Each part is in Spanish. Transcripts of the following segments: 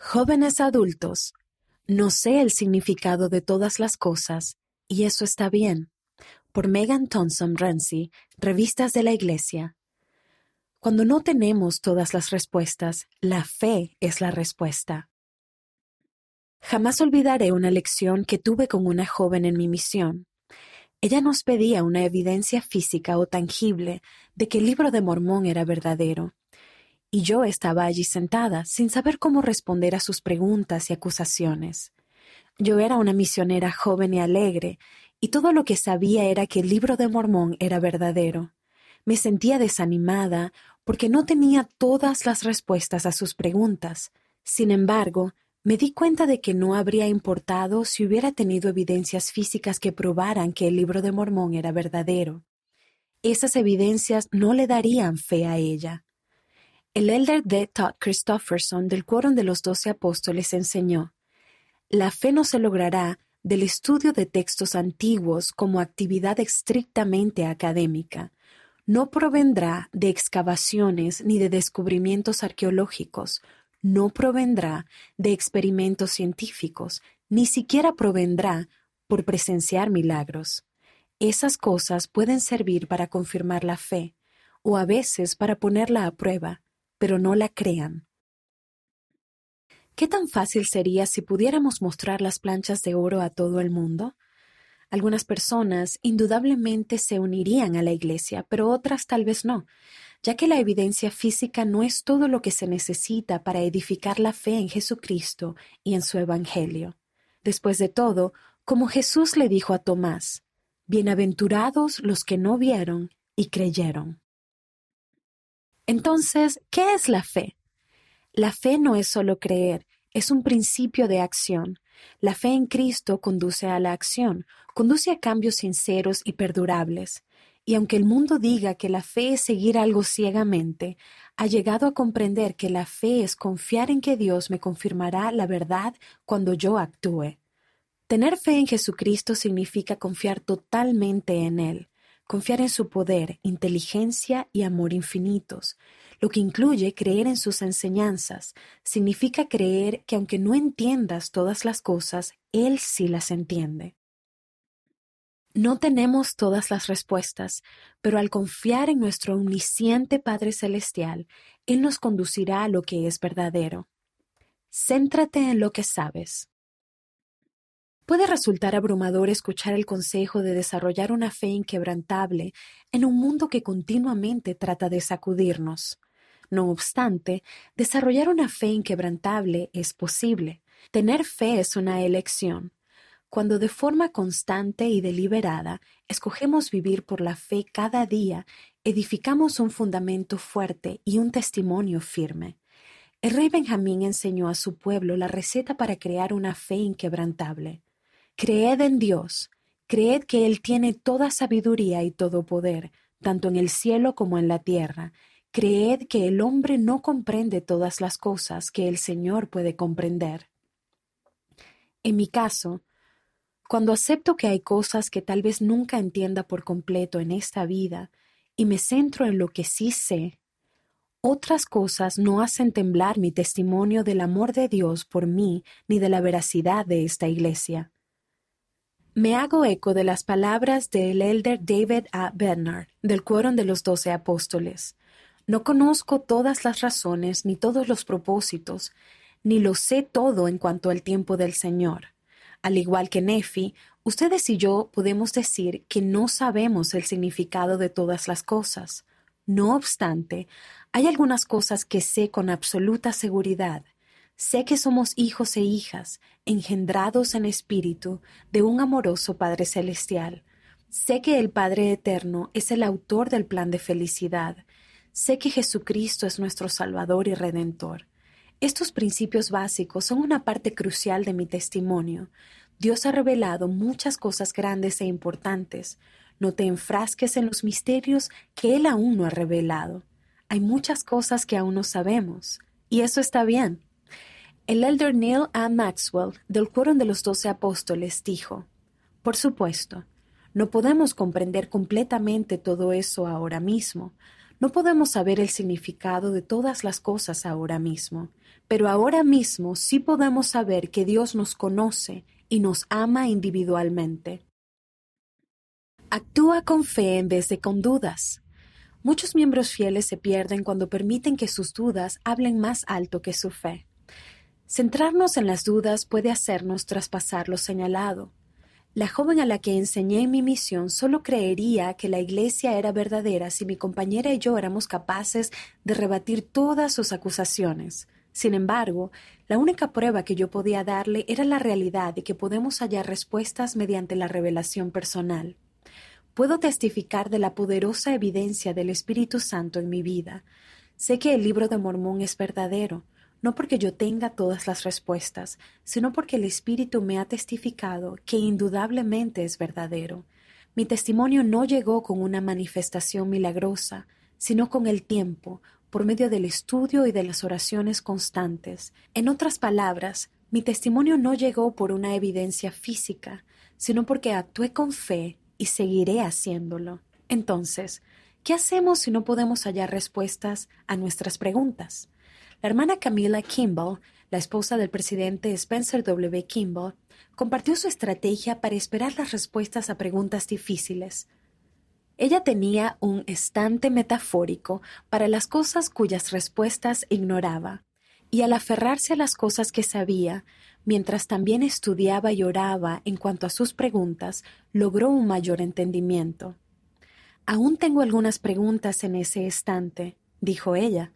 Jóvenes adultos, no sé el significado de todas las cosas, y eso está bien. Por Megan Thompson Ramsey, Revistas de la Iglesia. Cuando no tenemos todas las respuestas, la fe es la respuesta. Jamás olvidaré una lección que tuve con una joven en mi misión. Ella nos pedía una evidencia física o tangible de que el libro de Mormón era verdadero y yo estaba allí sentada, sin saber cómo responder a sus preguntas y acusaciones. Yo era una misionera joven y alegre, y todo lo que sabía era que el libro de Mormón era verdadero. Me sentía desanimada porque no tenía todas las respuestas a sus preguntas. Sin embargo, me di cuenta de que no habría importado si hubiera tenido evidencias físicas que probaran que el libro de Mormón era verdadero. Esas evidencias no le darían fe a ella. El elder D. Todd Christofferson del Quórum de los Doce Apóstoles enseñó, La fe no se logrará del estudio de textos antiguos como actividad estrictamente académica. No provendrá de excavaciones ni de descubrimientos arqueológicos, no provendrá de experimentos científicos, ni siquiera provendrá por presenciar milagros. Esas cosas pueden servir para confirmar la fe, o a veces para ponerla a prueba, pero no la crean. ¿Qué tan fácil sería si pudiéramos mostrar las planchas de oro a todo el mundo? Algunas personas indudablemente se unirían a la Iglesia, pero otras tal vez no, ya que la evidencia física no es todo lo que se necesita para edificar la fe en Jesucristo y en su Evangelio. Después de todo, como Jesús le dijo a Tomás, Bienaventurados los que no vieron y creyeron. Entonces, ¿qué es la fe? La fe no es solo creer, es un principio de acción. La fe en Cristo conduce a la acción, conduce a cambios sinceros y perdurables. Y aunque el mundo diga que la fe es seguir algo ciegamente, ha llegado a comprender que la fe es confiar en que Dios me confirmará la verdad cuando yo actúe. Tener fe en Jesucristo significa confiar totalmente en Él confiar en su poder, inteligencia y amor infinitos, lo que incluye creer en sus enseñanzas. Significa creer que aunque no entiendas todas las cosas, Él sí las entiende. No tenemos todas las respuestas, pero al confiar en nuestro omnisciente Padre Celestial, Él nos conducirá a lo que es verdadero. Céntrate en lo que sabes. Puede resultar abrumador escuchar el consejo de desarrollar una fe inquebrantable en un mundo que continuamente trata de sacudirnos. No obstante, desarrollar una fe inquebrantable es posible. Tener fe es una elección. Cuando de forma constante y deliberada escogemos vivir por la fe cada día, edificamos un fundamento fuerte y un testimonio firme. El rey Benjamín enseñó a su pueblo la receta para crear una fe inquebrantable. Creed en Dios, creed que Él tiene toda sabiduría y todo poder, tanto en el cielo como en la tierra. Creed que el hombre no comprende todas las cosas que el Señor puede comprender. En mi caso, cuando acepto que hay cosas que tal vez nunca entienda por completo en esta vida y me centro en lo que sí sé, otras cosas no hacen temblar mi testimonio del amor de Dios por mí ni de la veracidad de esta iglesia. Me hago eco de las palabras del elder David A. Bernard, del Quórum de los Doce Apóstoles. No conozco todas las razones ni todos los propósitos, ni lo sé todo en cuanto al tiempo del Señor. Al igual que Nefi, ustedes y yo podemos decir que no sabemos el significado de todas las cosas. No obstante, hay algunas cosas que sé con absoluta seguridad Sé que somos hijos e hijas, engendrados en espíritu de un amoroso Padre Celestial. Sé que el Padre Eterno es el autor del plan de felicidad. Sé que Jesucristo es nuestro Salvador y Redentor. Estos principios básicos son una parte crucial de mi testimonio. Dios ha revelado muchas cosas grandes e importantes. No te enfrasques en los misterios que Él aún no ha revelado. Hay muchas cosas que aún no sabemos, y eso está bien. El elder Neil A. Maxwell, del Quórum de los Doce Apóstoles, dijo, Por supuesto, no podemos comprender completamente todo eso ahora mismo, no podemos saber el significado de todas las cosas ahora mismo, Pero ahora mismo sí podemos saber que Dios nos conoce y nos ama individualmente. Actúa con fe en vez de con dudas. Muchos miembros fieles se pierden cuando permiten que sus dudas hablen más alto que su fe. Centrarnos en las dudas puede hacernos traspasar lo señalado. La joven a la que enseñé mi misión solo creería que la iglesia era verdadera si mi compañera y yo éramos capaces de rebatir todas sus acusaciones. Sin embargo, la única prueba que yo podía darle era la realidad de que podemos hallar respuestas mediante la revelación personal. Puedo testificar de la poderosa evidencia del Espíritu Santo en mi vida. Sé que el libro de Mormón es verdadero, no porque yo tenga todas las respuestas, sino porque el Espíritu me ha testificado que indudablemente es verdadero. Mi testimonio no llegó con una manifestación milagrosa, sino con el tiempo, por medio del estudio y de las oraciones constantes. En otras palabras, mi testimonio no llegó por una evidencia física, sino porque actué con fe y seguiré haciéndolo. Entonces, ¿qué hacemos si no podemos hallar respuestas a nuestras preguntas? La hermana Camila Kimball, la esposa del presidente Spencer W. Kimball, compartió su estrategia para esperar las respuestas a preguntas difíciles. Ella tenía un estante metafórico para las cosas cuyas respuestas ignoraba, y al aferrarse a las cosas que sabía, mientras también estudiaba y oraba en cuanto a sus preguntas, logró un mayor entendimiento. Aún tengo algunas preguntas en ese estante, dijo ella,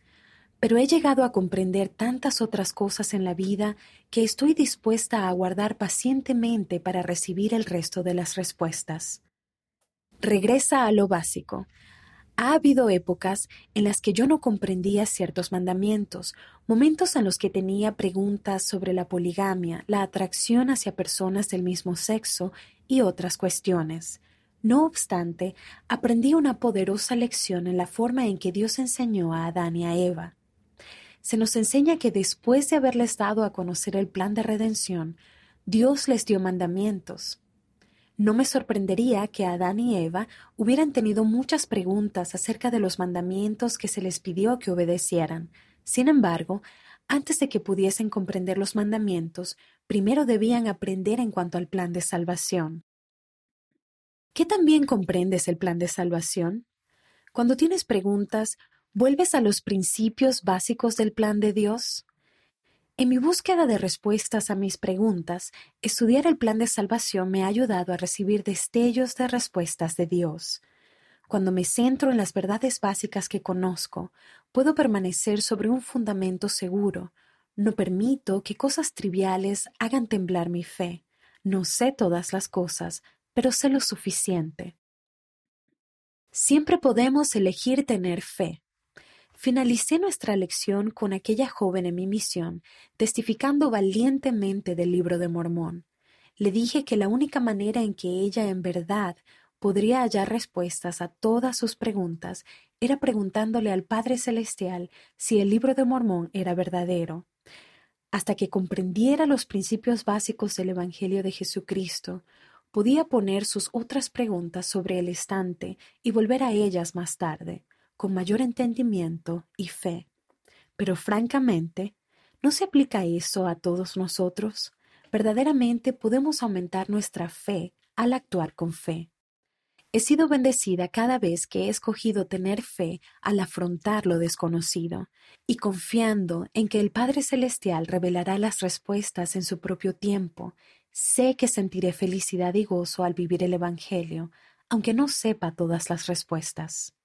pero he llegado a comprender tantas otras cosas en la vida que estoy dispuesta a aguardar pacientemente para recibir el resto de las respuestas. Regresa a lo básico, ha habido épocas en las que yo no comprendía ciertos mandamientos, momentos en los que tenía preguntas sobre la poligamia, la atracción hacia personas del mismo sexo y otras cuestiones. No obstante, aprendí una poderosa lección en la forma en que Dios enseñó a Adán y a Eva. Se nos enseña que después de haberles dado a conocer el plan de redención, Dios les dio mandamientos. No me sorprendería que Adán y Eva hubieran tenido muchas preguntas acerca de los mandamientos que se les pidió que obedecieran. Sin embargo, antes de que pudiesen comprender los mandamientos, primero debían aprender en cuanto al plan de salvación. ¿Qué también comprendes el plan de salvación? Cuando tienes preguntas, ¿vuelves a los principios básicos del plan de Dios? En mi búsqueda de respuestas a mis preguntas, estudiar el plan de salvación me ha ayudado a recibir destellos de respuestas de Dios. Cuando me centro en las verdades básicas que conozco, puedo permanecer sobre un fundamento seguro. No permito que cosas triviales hagan temblar mi fe. No sé todas las cosas, pero sé lo suficiente. Siempre podemos elegir tener fe. Finalicé nuestra lección con aquella joven en mi misión, testificando valientemente del libro de Mormón. Le dije que la única manera en que ella en verdad podría hallar respuestas a todas sus preguntas era preguntándole al Padre Celestial si el libro de Mormón era verdadero. Hasta que comprendiera los principios básicos del Evangelio de Jesucristo, podía poner sus otras preguntas sobre el estante y volver a ellas más tarde con mayor entendimiento y fe. Pero francamente, ¿no se aplica eso a todos nosotros? Verdaderamente podemos aumentar nuestra fe al actuar con fe. He sido bendecida cada vez que he escogido tener fe al afrontar lo desconocido y confiando en que el Padre Celestial revelará las respuestas en su propio tiempo. Sé que sentiré felicidad y gozo al vivir el Evangelio, aunque no sepa todas las respuestas.